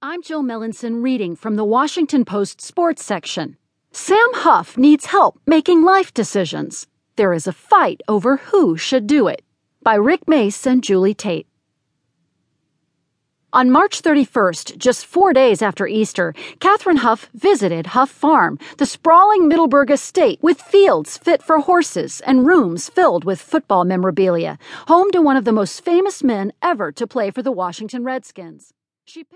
I'm Jill Melancon reading from the Washington Post sports section. Sam Huff needs help making life decisions. There is a fight over who should do it. By Rick Maese and Julie Tate. On March 31st, just four days after Easter, Catherine Huff visited Huff Farm, the sprawling Middleburg estate with fields fit for horses and rooms filled with football memorabilia, home to one of the most famous men ever to play for the Washington Redskins. She